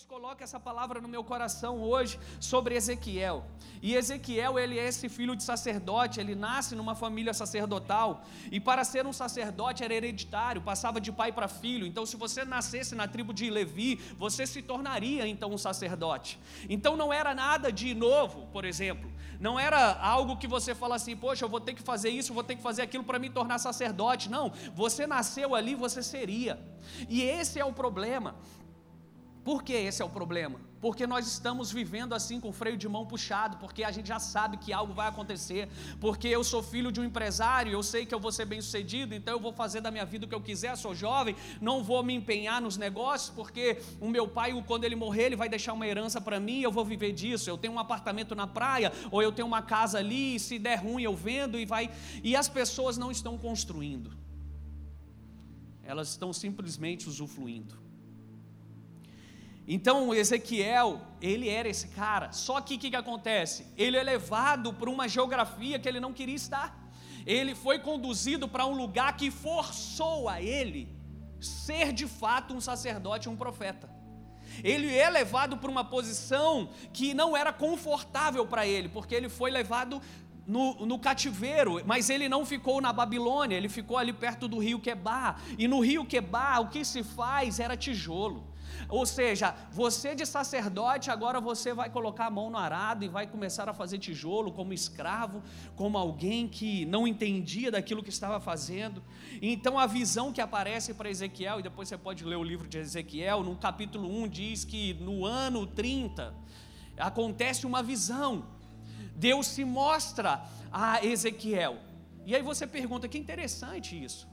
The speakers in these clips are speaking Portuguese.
Deus coloca essa palavra no meu coração hoje sobre Ezequiel. E Ezequiel, ele é esse filho de sacerdote, ele nasce numa família sacerdotal. E para ser um sacerdote era hereditário, passava de pai para filho. Então, se você nascesse na tribo de Levi, você se tornaria então um sacerdote. Então, não era nada de novo, por exemplo. Não era algo que você fala assim, poxa, eu vou ter que fazer isso, vou ter que fazer aquilo para me tornar sacerdote. Não, você nasceu ali, você seria. E esse é o problema. Por que esse é o problema? Porque nós estamos vivendo assim com o freio de mão puxado, porque a gente já sabe que algo vai acontecer, porque eu sou filho de um empresário, eu sei que eu vou ser bem sucedido, então eu vou fazer da minha vida o que eu quiser, sou jovem, não vou me empenhar nos negócios, porque o meu pai, quando ele morrer, ele vai deixar uma herança para mim, eu vou viver disso. Eu tenho um apartamento na praia, ou eu tenho uma casa ali, e se der ruim eu vendo e vai. E as pessoas não estão construindo, elas estão simplesmente usufruindo. Então Ezequiel, ele era esse cara. Só que o que, que acontece? Ele é levado para uma geografia que ele não queria estar. Ele foi conduzido para um lugar que forçou a ele ser de fato um sacerdote, um profeta. Ele é levado para uma posição que não era confortável para ele, porque ele foi levado no, no, cativeiro, mas ele não ficou na Babilônia, ele ficou ali perto do rio Quebar. E no rio Quebar, o que se faz era tijolo. Ou seja, você de sacerdote, agora você vai colocar a mão no arado e vai começar a fazer tijolo como escravo, como alguém que não entendia daquilo que estava fazendo. Então a visão que aparece para Ezequiel, e depois você pode ler o livro de Ezequiel, no capítulo 1 diz que no ano 30 acontece uma visão. Deus se mostra a Ezequiel. E aí você pergunta, que interessante isso.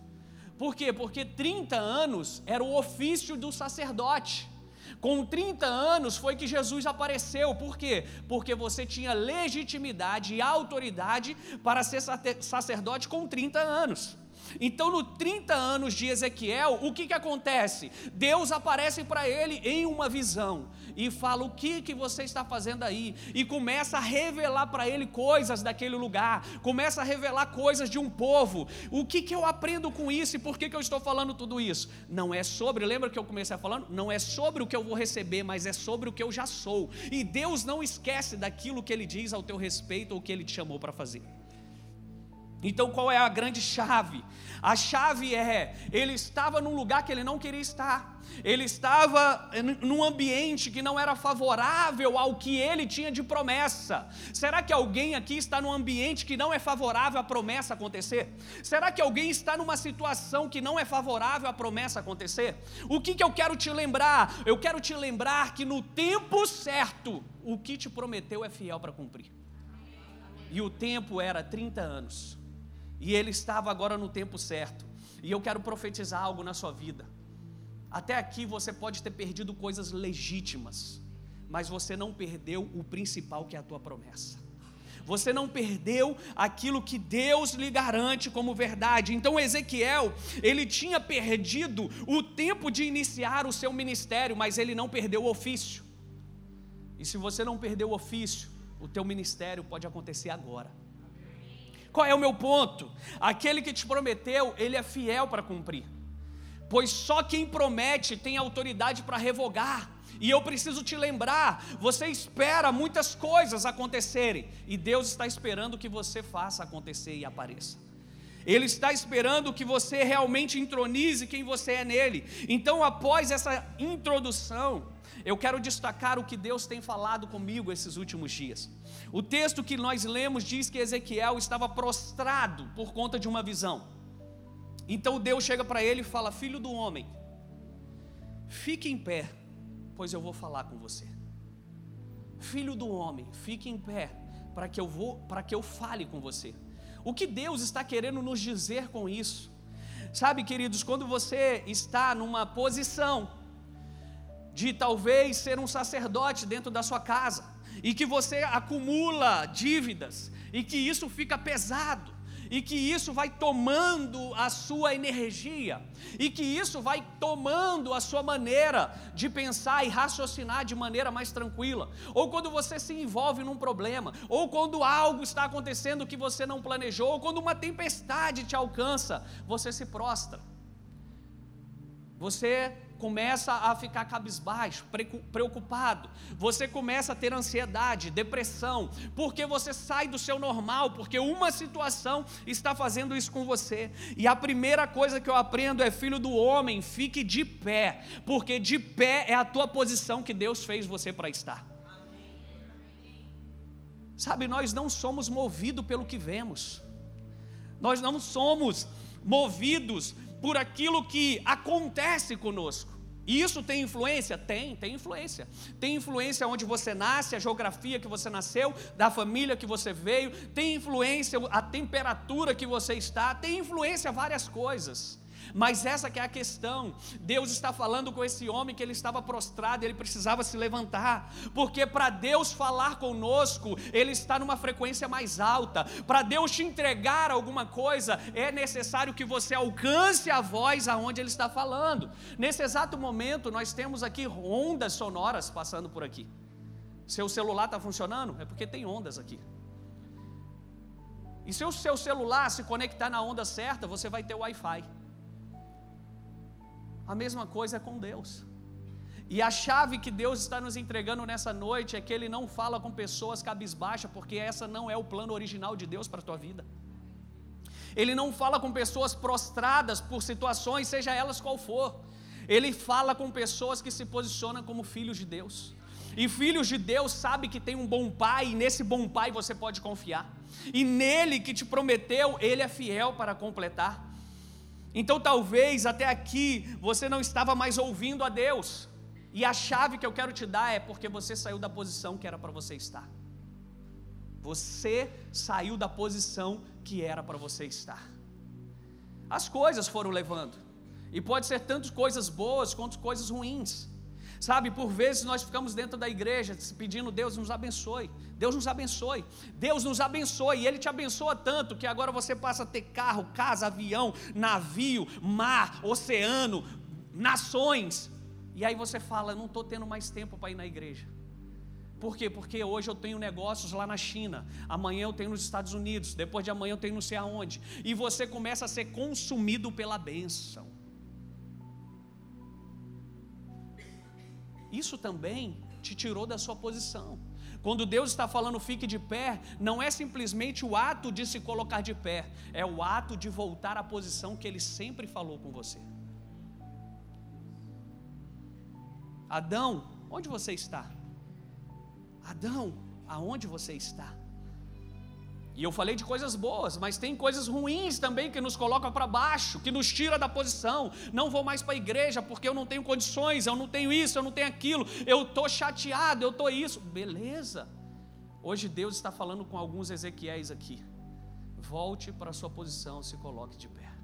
Por quê? Porque 30 anos era o ofício do sacerdote. Com 30 anos foi que Jesus apareceu. Por quê? Porque você tinha legitimidade e autoridade para ser sacerdote com 30 anos. Então, no 30 anos de Ezequiel, o que, que acontece? Deus aparece para ele em uma visão e fala: O que, que você está fazendo aí? E começa a revelar para ele coisas daquele lugar, começa a revelar coisas de um povo. O que, que eu aprendo com isso e por que, que eu estou falando tudo isso? Não é sobre, lembra que eu comecei falando? Não é sobre o que eu vou receber, mas é sobre o que eu já sou. E Deus não esquece daquilo que ele diz ao teu respeito ou que ele te chamou para fazer. Então qual é a grande chave? A chave é, ele estava num lugar que ele não queria estar. Ele estava num ambiente que não era favorável ao que ele tinha de promessa. Será que alguém aqui está num ambiente que não é favorável à promessa acontecer? Será que alguém está numa situação que não é favorável à promessa acontecer? O que, que eu quero te lembrar? Eu quero te lembrar que no tempo certo, o que te prometeu é fiel para cumprir. E o tempo era 30 anos. E ele estava agora no tempo certo. E eu quero profetizar algo na sua vida. Até aqui você pode ter perdido coisas legítimas, mas você não perdeu o principal que é a tua promessa. Você não perdeu aquilo que Deus lhe garante como verdade. Então Ezequiel, ele tinha perdido o tempo de iniciar o seu ministério, mas ele não perdeu o ofício. E se você não perdeu o ofício, o teu ministério pode acontecer agora. Qual é o meu ponto? Aquele que te prometeu, ele é fiel para cumprir. Pois só quem promete tem autoridade para revogar. E eu preciso te lembrar: você espera muitas coisas acontecerem, e Deus está esperando que você faça acontecer e apareça. Ele está esperando que você realmente intronize quem você é nele. Então, após essa introdução, eu quero destacar o que Deus tem falado comigo esses últimos dias. O texto que nós lemos diz que Ezequiel estava prostrado por conta de uma visão. Então Deus chega para ele e fala: Filho do homem, fique em pé, pois eu vou falar com você. Filho do homem, fique em pé, para que eu vou, para que eu fale com você. O que Deus está querendo nos dizer com isso? Sabe, queridos, quando você está numa posição de talvez ser um sacerdote dentro da sua casa, e que você acumula dívidas, e que isso fica pesado, e que isso vai tomando a sua energia, e que isso vai tomando a sua maneira de pensar e raciocinar de maneira mais tranquila, ou quando você se envolve num problema, ou quando algo está acontecendo que você não planejou, ou quando uma tempestade te alcança, você se prostra. Você começa a ficar cabisbaixo, preocupado, você começa a ter ansiedade, depressão, porque você sai do seu normal, porque uma situação está fazendo isso com você. E a primeira coisa que eu aprendo é: filho do homem, fique de pé, porque de pé é a tua posição que Deus fez você para estar. Sabe, nós não somos movidos pelo que vemos, nós não somos movidos por aquilo que acontece conosco. E isso tem influência? Tem, tem influência. Tem influência onde você nasce, a geografia que você nasceu, da família que você veio, tem influência a temperatura que você está, tem influência várias coisas. Mas essa que é a questão. Deus está falando com esse homem que ele estava prostrado, ele precisava se levantar, porque para Deus falar conosco, ele está numa frequência mais alta. Para Deus te entregar alguma coisa, é necessário que você alcance a voz aonde ele está falando. Nesse exato momento, nós temos aqui ondas sonoras passando por aqui. Seu celular está funcionando? É porque tem ondas aqui. E se o seu celular se conectar na onda certa, você vai ter Wi-Fi. A mesma coisa é com Deus. E a chave que Deus está nos entregando nessa noite é que Ele não fala com pessoas cabisbaixas, porque essa não é o plano original de Deus para a tua vida. Ele não fala com pessoas prostradas por situações, seja elas qual for. Ele fala com pessoas que se posicionam como filhos de Deus. E filhos de Deus sabe que tem um bom pai, e nesse bom pai você pode confiar. E nele que te prometeu, ele é fiel para completar. Então talvez até aqui você não estava mais ouvindo a Deus. E a chave que eu quero te dar é porque você saiu da posição que era para você estar. Você saiu da posição que era para você estar. As coisas foram levando. E pode ser tanto coisas boas quanto coisas ruins. Sabe, por vezes nós ficamos dentro da igreja pedindo Deus nos abençoe. Deus nos abençoe. Deus nos abençoe. E Ele te abençoa tanto que agora você passa a ter carro, casa, avião, navio, mar, oceano, nações. E aí você fala: não estou tendo mais tempo para ir na igreja. Por quê? Porque hoje eu tenho negócios lá na China, amanhã eu tenho nos Estados Unidos, depois de amanhã eu tenho não sei aonde. E você começa a ser consumido pela bênção. Isso também te tirou da sua posição. Quando Deus está falando fique de pé, não é simplesmente o ato de se colocar de pé, é o ato de voltar à posição que Ele sempre falou com você. Adão, onde você está? Adão, aonde você está? E eu falei de coisas boas, mas tem coisas ruins também que nos colocam para baixo, que nos tira da posição. Não vou mais para a igreja porque eu não tenho condições, eu não tenho isso, eu não tenho aquilo, eu estou chateado, eu estou isso. Beleza. Hoje Deus está falando com alguns Ezequiéis aqui. Volte para a sua posição, se coloque de pé.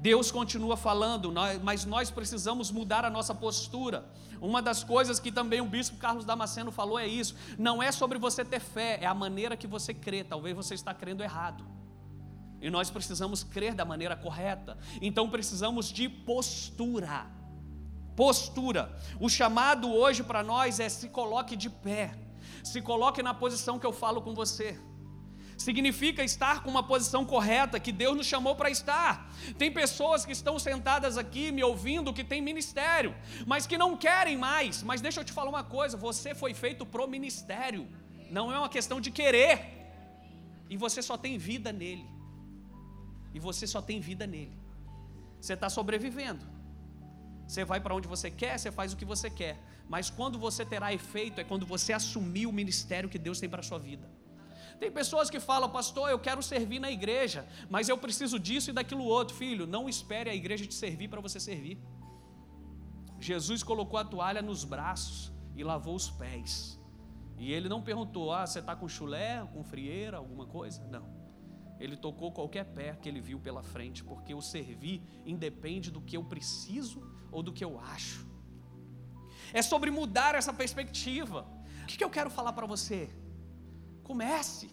Deus continua falando, mas nós precisamos mudar a nossa postura. Uma das coisas que também o bispo Carlos Damasceno falou é isso: não é sobre você ter fé, é a maneira que você crê. Talvez você está crendo errado. E nós precisamos crer da maneira correta. Então precisamos de postura. Postura. O chamado hoje para nós é se coloque de pé. Se coloque na posição que eu falo com você significa estar com uma posição correta que Deus nos chamou para estar. Tem pessoas que estão sentadas aqui me ouvindo que tem ministério, mas que não querem mais. Mas deixa eu te falar uma coisa: você foi feito pro ministério, não é uma questão de querer. E você só tem vida nele. E você só tem vida nele. Você está sobrevivendo. Você vai para onde você quer, você faz o que você quer. Mas quando você terá efeito é quando você assumir o ministério que Deus tem para a sua vida. Tem pessoas que falam, pastor, eu quero servir na igreja, mas eu preciso disso e daquilo outro. Filho, não espere a igreja te servir para você servir. Jesus colocou a toalha nos braços e lavou os pés. E ele não perguntou, ah, você está com chulé, com frieira, alguma coisa? Não. Ele tocou qualquer pé que ele viu pela frente, porque o servir independe do que eu preciso ou do que eu acho. É sobre mudar essa perspectiva. O que eu quero falar para você? Comece.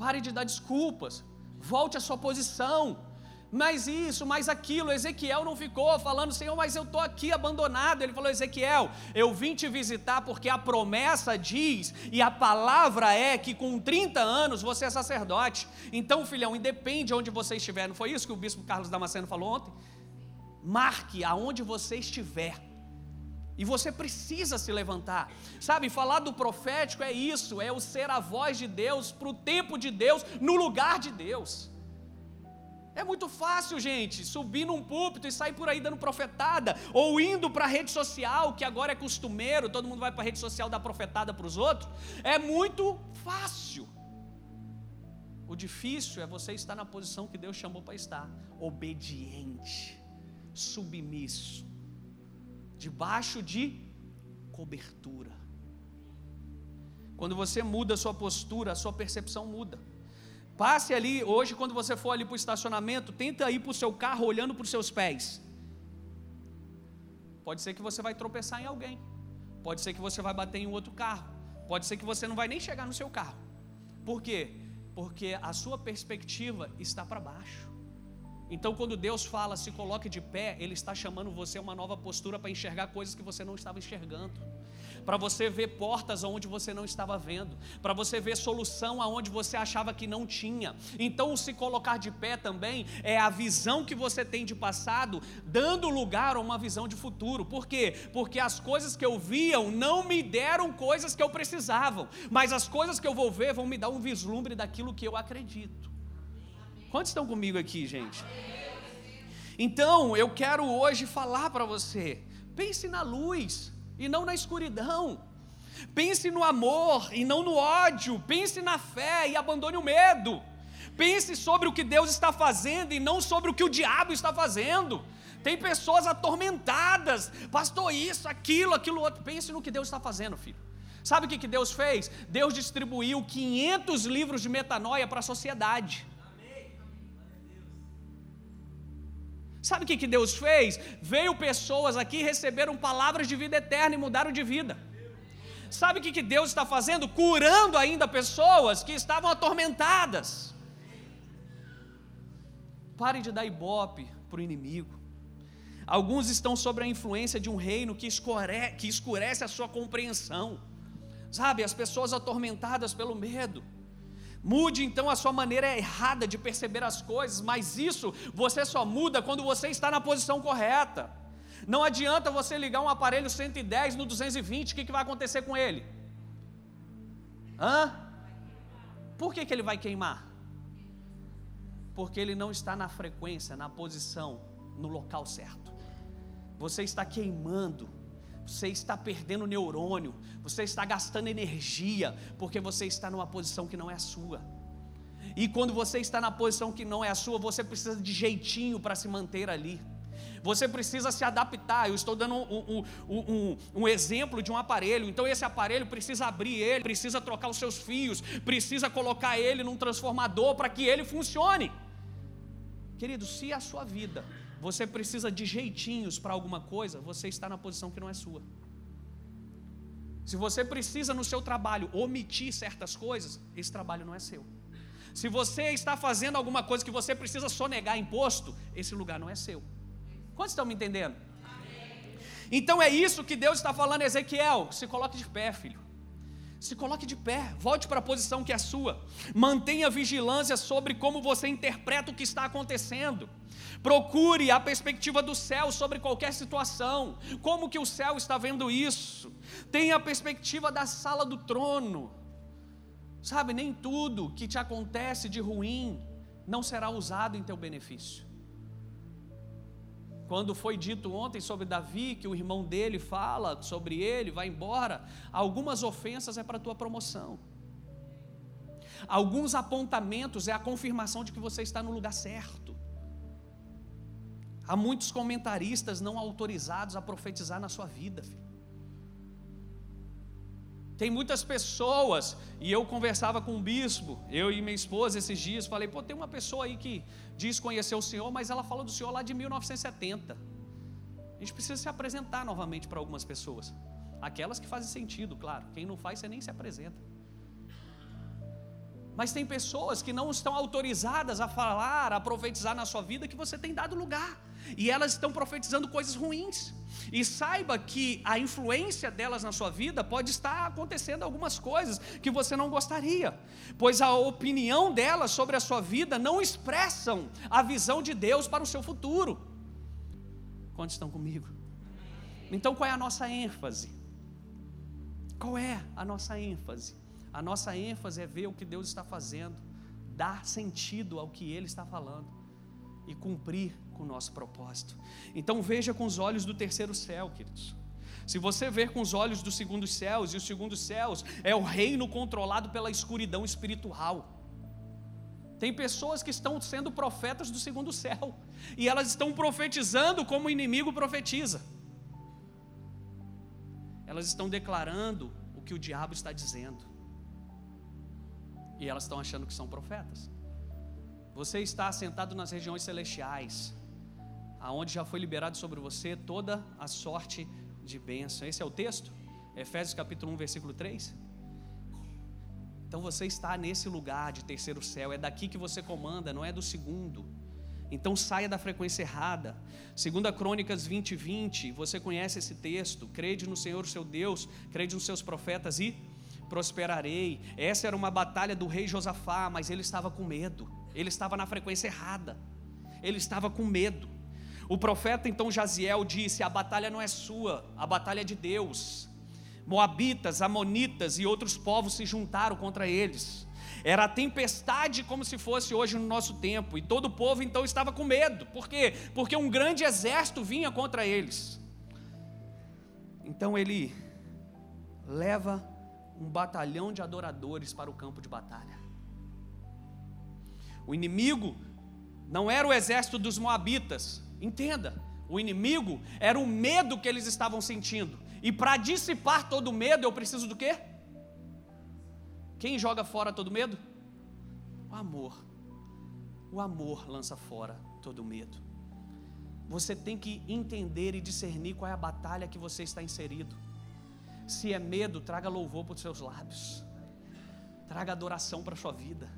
Pare de dar desculpas. Volte à sua posição. Mas isso, mais aquilo. Ezequiel não ficou falando, Senhor, mas eu estou aqui abandonado. Ele falou, Ezequiel, eu vim te visitar porque a promessa diz e a palavra é que com 30 anos você é sacerdote. Então, filhão, independe de onde você estiver. Não foi isso que o bispo Carlos Damasceno falou ontem? Marque aonde você estiver. E você precisa se levantar. Sabe, falar do profético é isso, é o ser a voz de Deus para o tempo de Deus, no lugar de Deus. É muito fácil, gente, subir num púlpito e sair por aí dando profetada, ou indo para a rede social, que agora é costumeiro, todo mundo vai para a rede social dar profetada para os outros. É muito fácil. O difícil é você estar na posição que Deus chamou para estar, obediente, submisso, debaixo de cobertura. Quando você muda a sua postura, a sua percepção muda. Passe ali, hoje, quando você for ali para o estacionamento, tenta ir para o seu carro olhando para os seus pés. Pode ser que você vai tropeçar em alguém. Pode ser que você vai bater em outro carro. Pode ser que você não vai nem chegar no seu carro. Por quê? Porque a sua perspectiva está para baixo. Então, quando Deus fala, se coloque de pé, Ele está chamando você a uma nova postura para enxergar coisas que você não estava enxergando para você ver portas onde você não estava vendo, para você ver solução aonde você achava que não tinha. Então, se colocar de pé também é a visão que você tem de passado, dando lugar a uma visão de futuro. Por quê? Porque as coisas que eu viam não me deram coisas que eu precisava, mas as coisas que eu vou ver vão me dar um vislumbre daquilo que eu acredito. Quantos estão comigo aqui, gente? Então, eu quero hoje falar para você: pense na luz e não na escuridão. Pense no amor e não no ódio. Pense na fé e abandone o medo. Pense sobre o que Deus está fazendo e não sobre o que o diabo está fazendo. Tem pessoas atormentadas, pastor, isso, aquilo, aquilo outro. Pense no que Deus está fazendo, filho. Sabe o que Deus fez? Deus distribuiu 500 livros de metanoia para a sociedade. Sabe o que, que Deus fez? Veio pessoas aqui, receberam palavras de vida eterna e mudaram de vida. Sabe o que, que Deus está fazendo? Curando ainda pessoas que estavam atormentadas. Pare de dar ibope para o inimigo. Alguns estão sob a influência de um reino que escurece, que escurece a sua compreensão. Sabe, as pessoas atormentadas pelo medo. Mude então a sua maneira errada de perceber as coisas, mas isso você só muda quando você está na posição correta. Não adianta você ligar um aparelho 110 no 220, o que, que vai acontecer com ele? Hã? Por que, que ele vai queimar? Porque ele não está na frequência, na posição, no local certo. Você está queimando você está perdendo neurônio, você está gastando energia, porque você está numa posição que não é a sua. E quando você está na posição que não é a sua, você precisa de jeitinho para se manter ali. Você precisa se adaptar. Eu estou dando um, um, um, um, exemplo de um aparelho. Então, esse aparelho precisa abrir ele, precisa trocar os seus fios, precisa colocar ele num transformador para que ele funcione. Querido, se a sua vida você precisa de jeitinhos para alguma coisa, você está na posição que não é sua. Se você precisa no seu trabalho omitir certas coisas, esse trabalho não é seu. Se você está fazendo alguma coisa que você precisa sonegar imposto, esse lugar não é seu. Quantos estão me entendendo? Então é isso que Deus está falando, Ezequiel. Se coloque de pé, filho. Se coloque de pé, volte para a posição que é sua. Mantenha vigilância sobre como você interpreta o que está acontecendo. Procure a perspectiva do céu sobre qualquer situação. Como que o céu está vendo isso? Tenha a perspectiva da sala do trono. Sabe, nem tudo que te acontece de ruim não será usado em teu benefício. Quando foi dito ontem sobre Davi, que o irmão dele fala sobre ele, vai embora, algumas ofensas é para a tua promoção. Alguns apontamentos é a confirmação de que você está no lugar certo. Há muitos comentaristas não autorizados a profetizar na sua vida, filho. Tem muitas pessoas, e eu conversava com um bispo, eu e minha esposa esses dias, falei, pô, tem uma pessoa aí que diz conhecer o Senhor, mas ela fala do Senhor lá de 1970. A gente precisa se apresentar novamente para algumas pessoas. Aquelas que fazem sentido, claro. Quem não faz, você nem se apresenta. Mas tem pessoas que não estão autorizadas a falar, a profetizar na sua vida que você tem dado lugar. E elas estão profetizando coisas ruins. E saiba que a influência delas na sua vida pode estar acontecendo algumas coisas que você não gostaria, pois a opinião delas sobre a sua vida não expressam a visão de Deus para o seu futuro. Quantos estão comigo? Então qual é a nossa ênfase? Qual é a nossa ênfase? A nossa ênfase é ver o que Deus está fazendo, dar sentido ao que Ele está falando e cumprir com o nosso propósito. Então veja com os olhos do terceiro céu, queridos. Se você ver com os olhos dos segundos céus, e os segundos céus é o reino controlado pela escuridão espiritual. Tem pessoas que estão sendo profetas do segundo céu, e elas estão profetizando como o inimigo profetiza. Elas estão declarando o que o diabo está dizendo. E elas estão achando que são profetas. Você está sentado nas regiões celestiais, aonde já foi liberado sobre você toda a sorte de bênção. Esse é o texto? Efésios capítulo 1, versículo 3. Então você está nesse lugar de terceiro céu, é daqui que você comanda, não é do segundo. Então saia da frequência errada. Segunda Crônicas 20, 20, você conhece esse texto, crede no Senhor seu Deus, crede nos seus profetas e prosperarei. Essa era uma batalha do rei Josafá, mas ele estava com medo, ele estava na frequência errada, ele estava com medo. O profeta então Jaziel disse: A batalha não é sua, a batalha é de Deus. Moabitas, Amonitas e outros povos se juntaram contra eles. Era tempestade como se fosse hoje no nosso tempo, e todo o povo então estava com medo. Por quê? Porque um grande exército vinha contra eles. Então ele leva um batalhão de adoradores para o campo de batalha. O inimigo não era o exército dos Moabitas, entenda, o inimigo era o medo que eles estavam sentindo. E para dissipar todo o medo, eu preciso do quê? Quem joga fora todo medo? O amor. O amor lança fora todo medo. Você tem que entender e discernir qual é a batalha que você está inserido. Se é medo, traga louvor para os seus lábios. Traga adoração para a sua vida.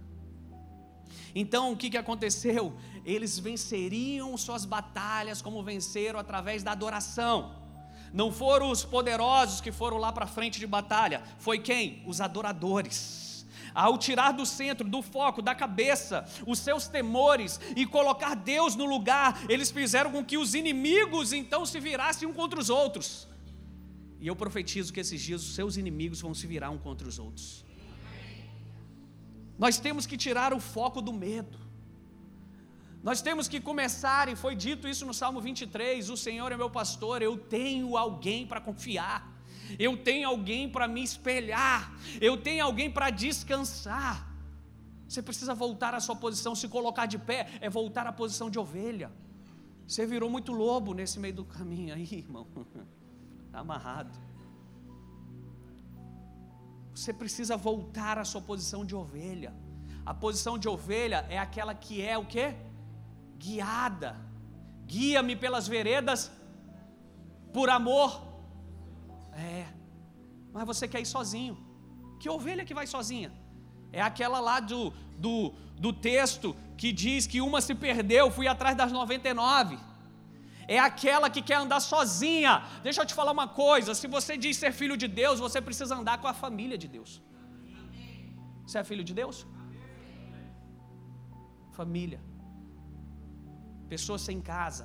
Então o que, que aconteceu? Eles venceriam suas batalhas como venceram através da adoração. Não foram os poderosos que foram lá para frente de batalha, foi quem? Os adoradores. Ao tirar do centro, do foco, da cabeça, os seus temores e colocar Deus no lugar, eles fizeram com que os inimigos então se virassem um contra os outros. E eu profetizo que esses dias os seus inimigos vão se virar um contra os outros. Nós temos que tirar o foco do medo. Nós temos que começar, e foi dito isso no Salmo 23: O Senhor é meu pastor, eu tenho alguém para confiar, eu tenho alguém para me espelhar, eu tenho alguém para descansar. Você precisa voltar à sua posição, se colocar de pé, é voltar à posição de ovelha. Você virou muito lobo nesse meio do caminho aí, irmão, está amarrado. Você precisa voltar à sua posição de ovelha. A posição de ovelha é aquela que é o que? guiada. Guia-me pelas veredas por amor. É, mas você quer ir sozinho. Que ovelha que vai sozinha? É aquela lá do, do, do texto que diz que uma se perdeu, fui atrás das 99. É aquela que quer andar sozinha. Deixa eu te falar uma coisa: se você diz ser filho de Deus, você precisa andar com a família de Deus. Você é filho de Deus? Família pessoas sem casa,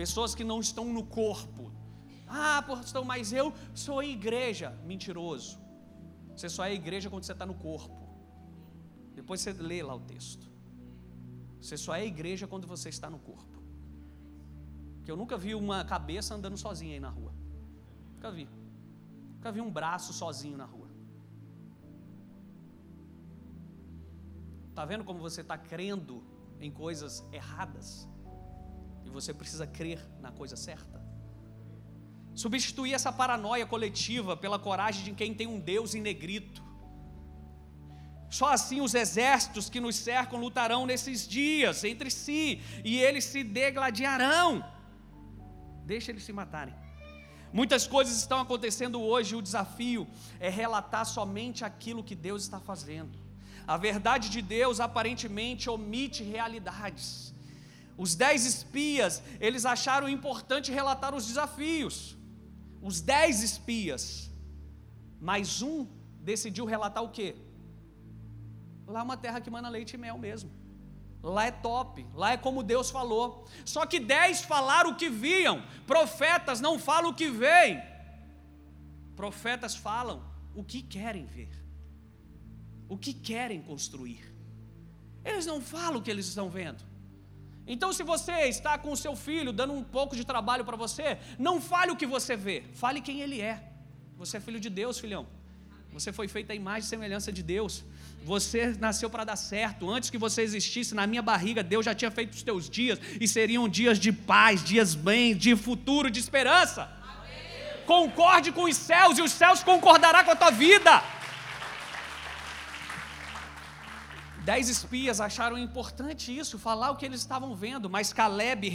pessoas que não estão no corpo. Ah, pastor, mas eu sou igreja. Mentiroso. Você só é igreja quando você está no corpo. Depois você lê lá o texto. Você só é igreja quando você está no corpo. Que eu nunca vi uma cabeça andando sozinha aí na rua. Nunca vi. Nunca vi um braço sozinho na rua. Está vendo como você está crendo em coisas erradas? E você precisa crer na coisa certa. Substituir essa paranoia coletiva pela coragem de quem tem um Deus em negrito. Só assim os exércitos que nos cercam lutarão nesses dias entre si e eles se degladiarão. Deixa eles se matarem. Muitas coisas estão acontecendo hoje, o desafio é relatar somente aquilo que Deus está fazendo. A verdade de Deus aparentemente omite realidades. Os dez espias, eles acharam importante relatar os desafios. Os dez espias. Mas um decidiu relatar o quê? Lá é uma terra que mana leite e mel mesmo. Lá é top, lá é como Deus falou. Só que dez falaram o que viam, profetas não falam o que veem. Profetas falam o que querem ver, o que querem construir. Eles não falam o que eles estão vendo. Então, se você está com o seu filho dando um pouco de trabalho para você, não fale o que você vê, fale quem ele é. Você é filho de Deus, filhão. Você foi feito à imagem e semelhança de Deus. Você nasceu para dar certo. Antes que você existisse na minha barriga, Deus já tinha feito os teus dias e seriam dias de paz, dias bem, de futuro, de esperança. Amém. Concorde com os céus e os céus concordará com a tua vida. Dez espias acharam importante isso, falar o que eles estavam vendo, mas Caleb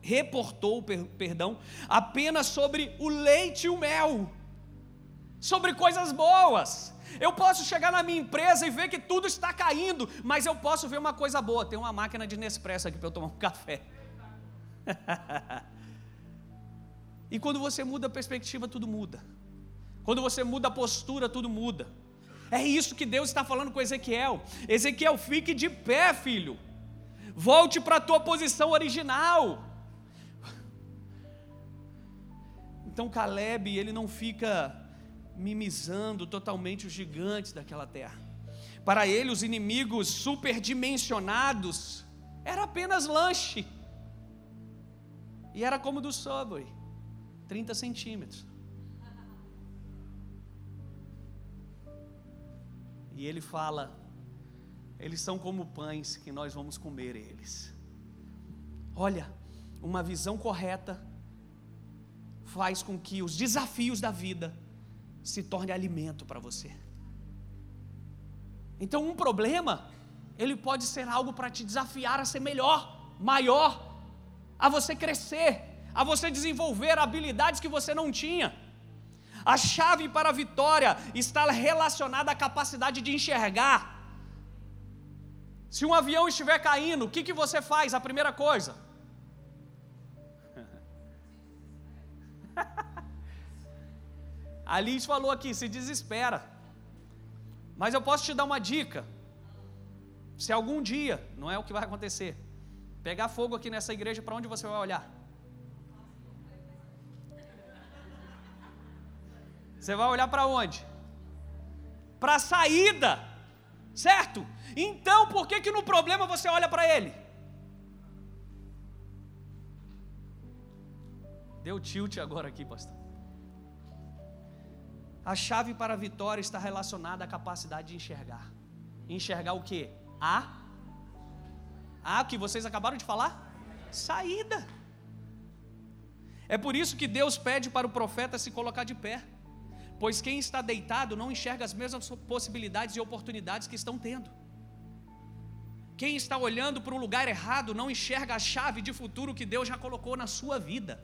reportou, perdão, apenas sobre o leite e o mel, sobre coisas boas. Eu posso chegar na minha empresa e ver que tudo está caindo, mas eu posso ver uma coisa boa. Tem uma máquina de Nespresso aqui para eu tomar um café. e quando você muda a perspectiva, tudo muda. Quando você muda a postura, tudo muda. É isso que Deus está falando com Ezequiel. Ezequiel, fique de pé, filho. Volte para a tua posição original. Então Caleb, ele não fica mimizando totalmente os gigantes daquela terra. Para ele, os inimigos superdimensionados era apenas lanche. E era como do Subway, 30 centímetros. E ele fala: eles são como pães que nós vamos comer eles. Olha, uma visão correta faz com que os desafios da vida se torne alimento para você. Então, um problema, ele pode ser algo para te desafiar a ser melhor, maior, a você crescer, a você desenvolver habilidades que você não tinha. A chave para a vitória está relacionada à capacidade de enxergar. Se um avião estiver caindo, o que, que você faz? A primeira coisa. A Liz falou aqui: se desespera. Mas eu posso te dar uma dica. Se algum dia, não é o que vai acontecer, pegar fogo aqui nessa igreja, para onde você vai olhar? Você vai olhar para onde? Para a saída, certo? Então, por que que no problema você olha para ele? Deu tilt agora aqui, pastor. A chave para a vitória está relacionada à capacidade de enxergar. Enxergar o que? A a que vocês acabaram de falar? Saída. É por isso que Deus pede para o profeta se colocar de pé pois quem está deitado não enxerga as mesmas possibilidades e oportunidades que estão tendo. Quem está olhando para um lugar errado não enxerga a chave de futuro que Deus já colocou na sua vida.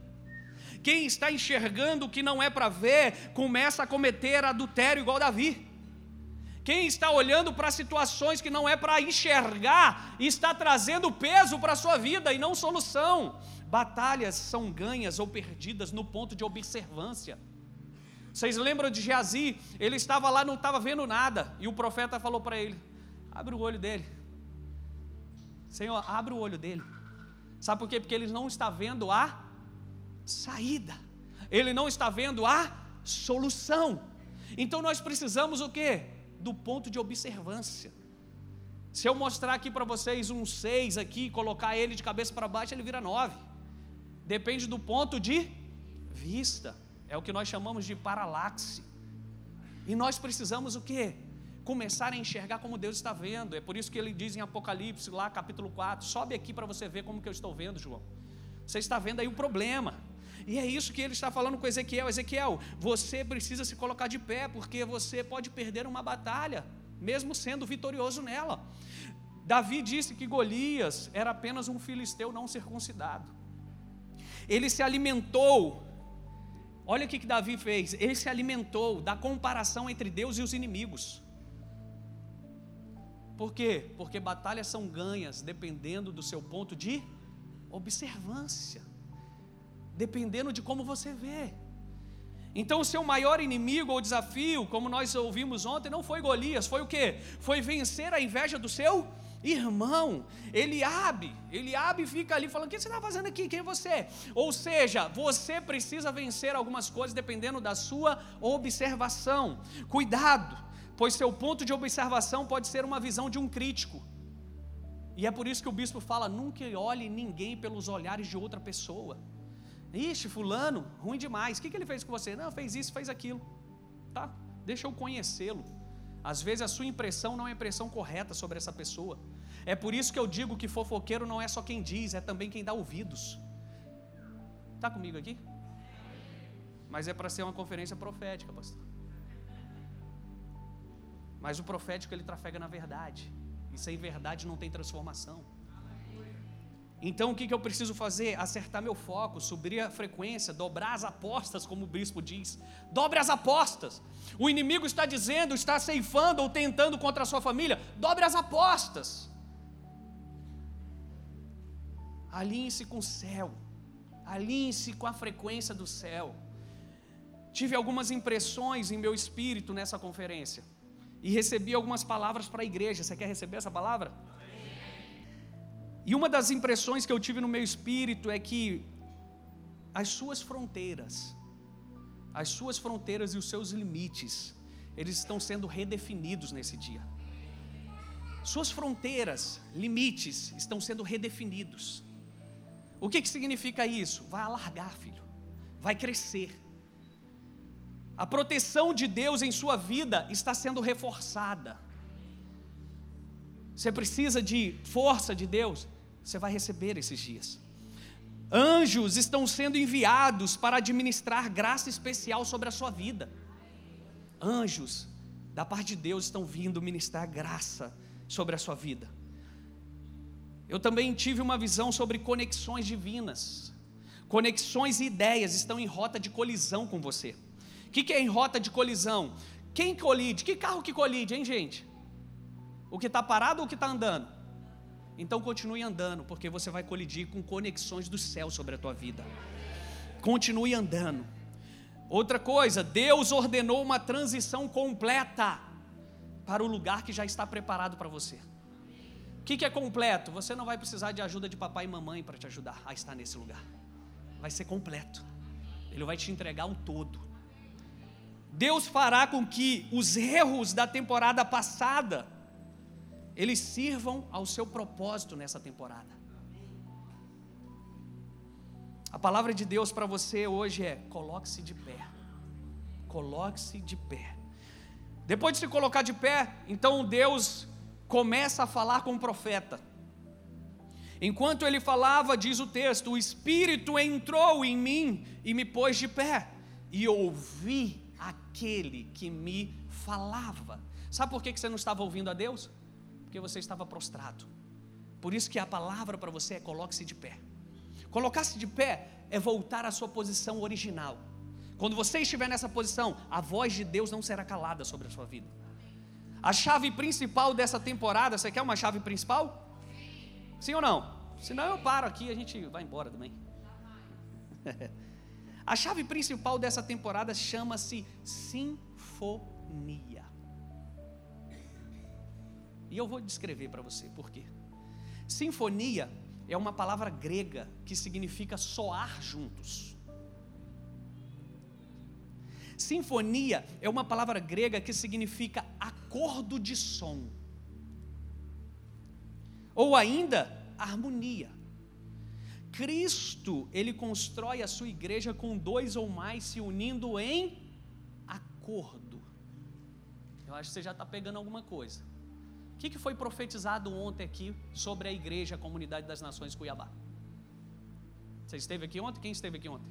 Quem está enxergando o que não é para ver, começa a cometer adultério igual Davi. Quem está olhando para situações que não é para enxergar, está trazendo peso para a sua vida e não solução. Batalhas são ganhas ou perdidas no ponto de observância. Vocês lembram de Geazi? Ele estava lá, não estava vendo nada. E o profeta falou para ele: abre o olho dele. Senhor, abre o olho dele. Sabe por quê? Porque ele não está vendo a saída. Ele não está vendo a solução. Então nós precisamos o quê? Do ponto de observância. Se eu mostrar aqui para vocês um 6 aqui, colocar ele de cabeça para baixo, ele vira 9. Depende do ponto de vista. É o que nós chamamos de paralaxe. E nós precisamos o quê? Começar a enxergar como Deus está vendo. É por isso que ele diz em Apocalipse, lá capítulo 4, sobe aqui para você ver como que eu estou vendo, João. Você está vendo aí o problema. E é isso que ele está falando com Ezequiel. Ezequiel, você precisa se colocar de pé, porque você pode perder uma batalha, mesmo sendo vitorioso nela. Davi disse que Golias era apenas um filisteu não circuncidado. Ele se alimentou Olha o que, que Davi fez. Ele se alimentou da comparação entre Deus e os inimigos. Por quê? Porque batalhas são ganhas dependendo do seu ponto de observância, dependendo de como você vê. Então, o seu maior inimigo ou desafio, como nós ouvimos ontem, não foi Golias, foi o quê? Foi vencer a inveja do seu Irmão, Eliabe, Eliabe fica ali falando: o que você está fazendo aqui? Quem é você? Ou seja, você precisa vencer algumas coisas dependendo da sua observação. Cuidado, pois seu ponto de observação pode ser uma visão de um crítico. E é por isso que o bispo fala: nunca olhe ninguém pelos olhares de outra pessoa. Ixi, fulano, ruim demais. O que, que ele fez com você? Não, fez isso, fez aquilo. Tá? Deixa eu conhecê-lo. Às vezes a sua impressão não é a impressão correta sobre essa pessoa. É por isso que eu digo que fofoqueiro não é só quem diz, é também quem dá ouvidos. Está comigo aqui? Mas é para ser uma conferência profética, pastor. Mas o profético ele trafega na verdade. E sem verdade não tem transformação. Então o que, que eu preciso fazer? Acertar meu foco, subir a frequência, dobrar as apostas, como o bispo diz. Dobre as apostas. O inimigo está dizendo, está ceifando ou tentando contra a sua família. Dobre as apostas. Alinhe-se com o céu. Alinhe-se com a frequência do céu. Tive algumas impressões em meu espírito nessa conferência. E recebi algumas palavras para a igreja. Você quer receber essa palavra? E uma das impressões que eu tive no meu espírito é que as suas fronteiras, as suas fronteiras e os seus limites, eles estão sendo redefinidos nesse dia. Suas fronteiras, limites, estão sendo redefinidos. O que, que significa isso? Vai alargar, filho, vai crescer. A proteção de Deus em sua vida está sendo reforçada. Você precisa de força de Deus? Você vai receber esses dias. Anjos estão sendo enviados para administrar graça especial sobre a sua vida. Anjos da parte de Deus estão vindo ministrar graça sobre a sua vida. Eu também tive uma visão sobre conexões divinas. Conexões e ideias estão em rota de colisão com você. O que, é em rota de colisão? Quem colide? Que carro que colide, hein, gente? O que está parado ou o que está andando? Então continue andando, porque você vai colidir com conexões do céu sobre a tua vida. Continue andando. Outra coisa, Deus ordenou uma transição completa para o lugar que já está preparado para você. O que, que é completo? Você não vai precisar de ajuda de papai e mamãe para te ajudar a estar nesse lugar. Vai ser completo. Ele vai te entregar o todo. Deus fará com que os erros da temporada passada eles sirvam ao seu propósito nessa temporada. A palavra de Deus para você hoje é: coloque-se de pé. Coloque-se de pé. Depois de se colocar de pé, então Deus começa a falar com o profeta. Enquanto ele falava, diz o texto: o Espírito entrou em mim e me pôs de pé, e ouvi aquele que me falava. Sabe por que você não estava ouvindo a Deus? Porque você estava prostrado. Por isso que a palavra para você é coloque-se de pé. Colocar-se de pé é voltar à sua posição original. Quando você estiver nessa posição, a voz de Deus não será calada sobre a sua vida. A chave principal dessa temporada, você quer uma chave principal? Sim, ou não? Senão eu paro aqui e a gente vai embora também. a chave principal dessa temporada chama-se sinfonia. E eu vou descrever para você por quê. Sinfonia é uma palavra grega que significa soar juntos. Sinfonia é uma palavra grega que significa acordo de som. Ou ainda, harmonia. Cristo, ele constrói a sua igreja com dois ou mais se unindo em acordo. Eu acho que você já está pegando alguma coisa. Que, que foi profetizado ontem aqui sobre a igreja, a comunidade das nações Cuiabá? Você esteve aqui ontem? Quem esteve aqui ontem?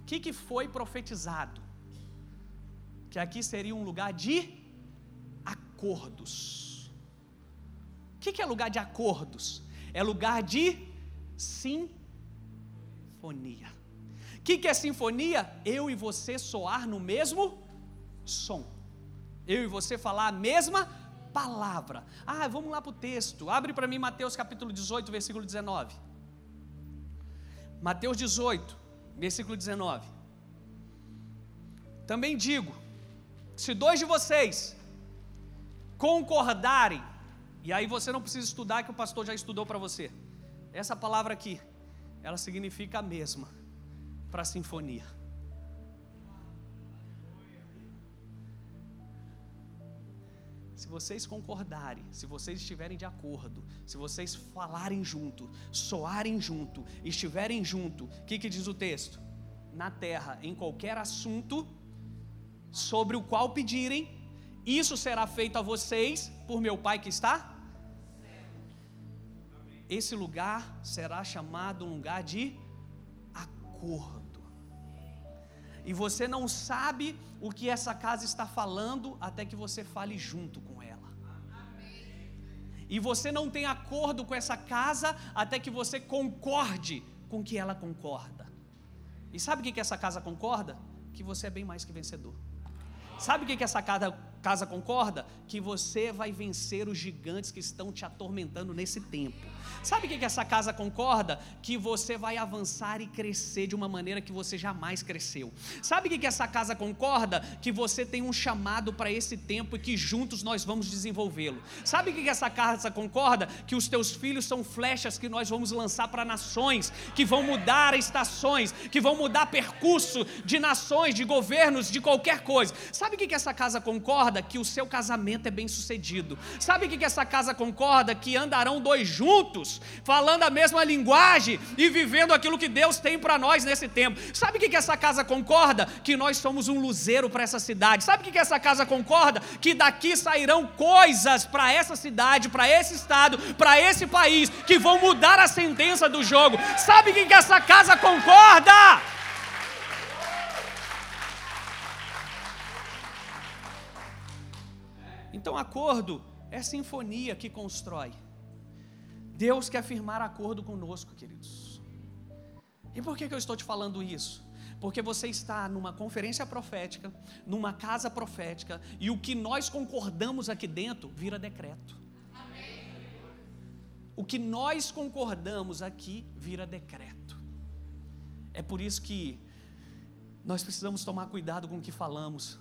O que, que foi profetizado? Que aqui seria um lugar de acordos. O que, que é lugar de acordos? É lugar de sinfonia. O que, que é sinfonia? Eu e você soar no mesmo som. Eu e você falar a mesma palavra. Ah, vamos lá para o texto. Abre para mim Mateus capítulo 18, versículo 19. Mateus 18, versículo 19. Também digo: se dois de vocês concordarem E aí você não precisa estudar que o pastor já estudou para você. Essa palavra aqui, ela significa a mesma para sinfonia. Vocês concordarem, se vocês estiverem de acordo, se vocês falarem junto, soarem junto, estiverem junto, o que, que diz o texto? Na terra, em qualquer assunto sobre o qual pedirem, isso será feito a vocês por meu Pai que está? Esse lugar será chamado um lugar de acordo. E você não sabe o que essa casa está falando até que você fale junto. E você não tem acordo com essa casa até que você concorde com que ela concorda. E sabe o que essa casa concorda? Que você é bem mais que vencedor. Sabe o que essa casa, casa concorda? Que você vai vencer os gigantes que estão te atormentando nesse tempo. Sabe o que essa casa concorda? Que você vai avançar e crescer de uma maneira que você jamais cresceu. Sabe o que essa casa concorda? Que você tem um chamado para esse tempo e que juntos nós vamos desenvolvê-lo. Sabe o que essa casa concorda? Que os teus filhos são flechas que nós vamos lançar para nações, que vão mudar estações, que vão mudar percurso de nações, de governos, de qualquer coisa. Sabe o que essa casa concorda? Que o seu casamento é bem sucedido. Sabe o que essa casa concorda? Que andarão dois juntos falando a mesma linguagem e vivendo aquilo que Deus tem para nós nesse tempo. Sabe o que, essa casa concorda? Que nós somos um luzeiro para essa cidade. Sabe o que, essa casa concorda? Que daqui sairão coisas para essa cidade, para esse estado, para esse país, que vão mudar a sentença do jogo. Sabe o que essa casa concorda? Então, acordo é sinfonia que constrói. Deus quer firmar acordo conosco, queridos. E por que, eu estou te falando isso? Porque você está numa conferência profética, numa casa profética, e o que nós concordamos aqui dentro vira decreto. O que nós concordamos aqui vira decreto. É por isso que nós precisamos tomar cuidado com o que falamos,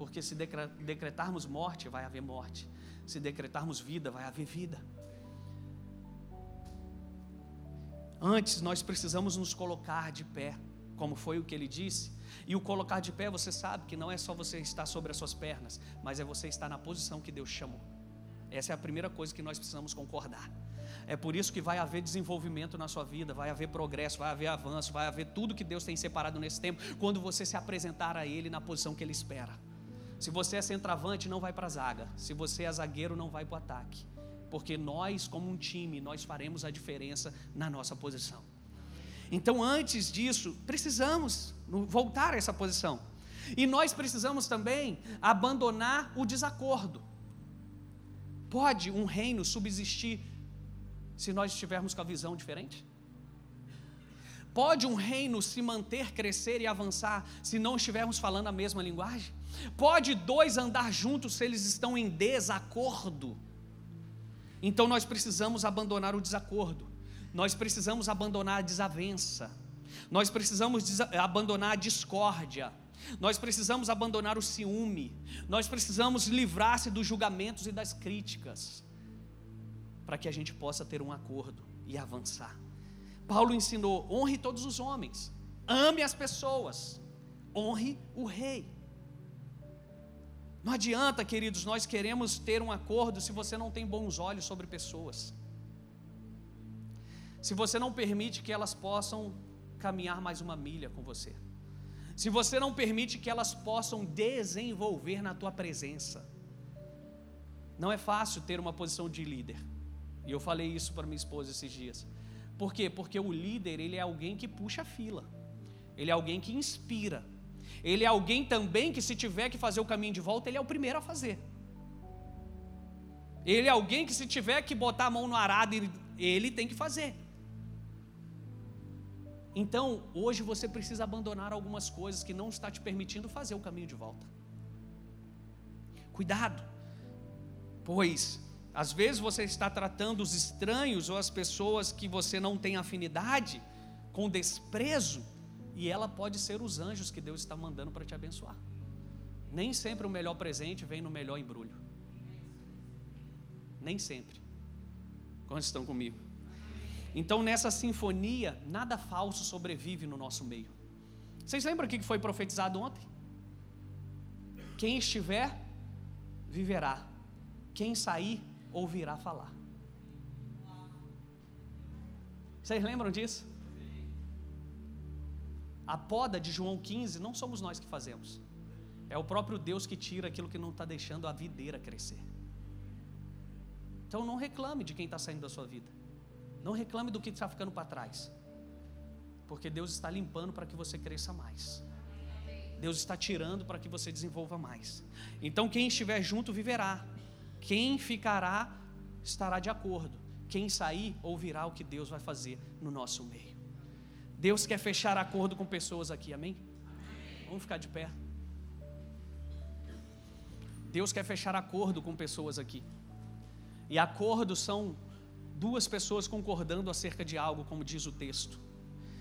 porque se decretarmos morte, vai haver morte, se decretarmos vida, vai haver vida. Antes, nós precisamos nos colocar de pé, como foi o que ele disse. E o colocar de pé, você sabe que não é só você estar sobre as suas pernas, mas é você estar na posição que Deus chamou. Essa é a primeira coisa que nós precisamos concordar. É por isso que vai haver desenvolvimento na sua vida, vai haver progresso, vai haver avanço, vai haver tudo que Deus tem separado nesse tempo, quando você se apresentar a Ele na posição que Ele espera. Se você é centroavante, não vai para a zaga. Se você é zagueiro, não vai para o ataque porque nós, como um time, nós faremos a diferença na nossa posição. Então, antes disso, precisamos voltar a essa posição. E nós precisamos também abandonar o desacordo. Pode um reino subsistir se nós estivermos com a visão diferente? Pode um reino se manter, crescer e avançar se não estivermos falando a mesma linguagem? Pode dois andar juntos se eles estão em desacordo? Então nós precisamos abandonar o desacordo, nós precisamos abandonar a desavença, nós precisamos abandonar a discórdia, nós precisamos abandonar o ciúme, nós precisamos livrar-se dos julgamentos e das críticas, para que a gente possa ter um acordo e avançar. Paulo ensinou: honre todos os homens, ame as pessoas, honre o rei. Não adianta, queridos, nós queremos ter um acordo se você não tem bons olhos sobre pessoas. Se você não permite que elas possam caminhar mais uma milha com você. Se você não permite que elas possam desenvolver na tua presença. Não é fácil ter uma posição de líder. E eu falei isso para minha esposa esses dias. Por quê? Porque o líder, ele é alguém que puxa a fila. Ele é alguém que inspira. Ele é alguém também que, se tiver que fazer o caminho de volta, ele é o primeiro a fazer. Ele é alguém que, se tiver que botar a mão no arado, ele tem que fazer. Então, hoje você precisa abandonar algumas coisas que não está te permitindo fazer o caminho de volta. Cuidado, pois às vezes você está tratando os estranhos ou as pessoas que você não tem afinidade com desprezo e ela pode ser os anjos que Deus está mandando para te abençoar. Nem sempre o melhor presente vem no melhor embrulho. Nem sempre. Quantos estão comigo? Então, nessa sinfonia, nada falso sobrevive no nosso meio. Vocês lembram o que foi profetizado ontem? Quem estiver, viverá. Quem sair, ouvirá falar. Vocês lembram disso? A poda de João 15 não somos nós que fazemos. É o próprio Deus que tira aquilo que não está deixando a videira crescer. Então não reclame de quem está saindo da sua vida. Não reclame do que está ficando para trás. Porque Deus está limpando para que você cresça mais. Deus está tirando para que você desenvolva mais. Então quem estiver junto viverá. Quem ficará estará de acordo. Quem sair ouvirá o que Deus vai fazer no nosso meio. Deus quer fechar acordo com pessoas aqui, amém? Vamos ficar de pé. Deus quer fechar acordo com pessoas aqui. E acordos são duas pessoas concordando acerca de algo, como diz o texto.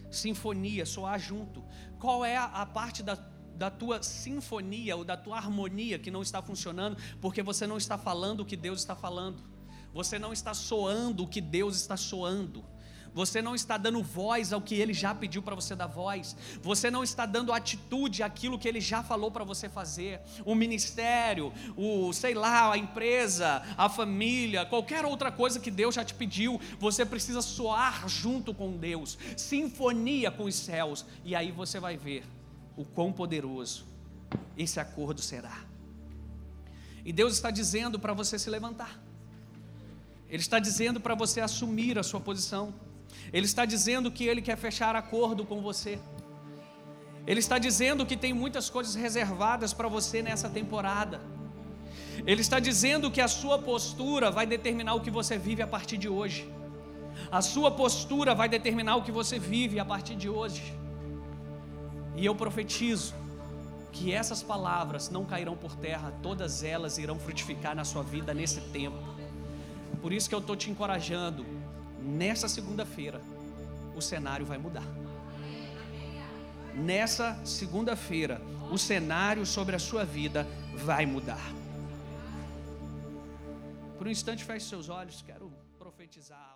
Sinfonia, soar junto. Qual é a parte da, da tua sinfonia ou da tua harmonia que não está funcionando porque você não está falando o que Deus está falando? Você não está soando o que Deus está soando. Você não está dando voz ao que ele já pediu para você dar voz. Você não está dando atitude àquilo que ele já falou para você fazer. O ministério, o sei lá, a empresa, a família, qualquer outra coisa que Deus já te pediu, você precisa soar junto com Deus, sinfonia com os céus, e aí você vai ver o quão poderoso esse acordo será. E Deus está dizendo para você se levantar. Ele está dizendo para você assumir a sua posição. Ele está dizendo que ele quer fechar acordo com você. Ele está dizendo que tem muitas coisas reservadas para você nessa temporada. Ele está dizendo que a sua postura vai determinar o que você vive a partir de hoje. A sua postura vai determinar o que você vive a partir de hoje. E eu profetizo que essas palavras não cairão por terra, todas elas irão frutificar na sua vida nesse tempo. Por isso que eu estou te encorajando nessa segunda-feira o cenário vai mudar. Nessa segunda-feira, o cenário sobre a sua vida vai mudar. Por um instante, feche seus olhos, quero profetizar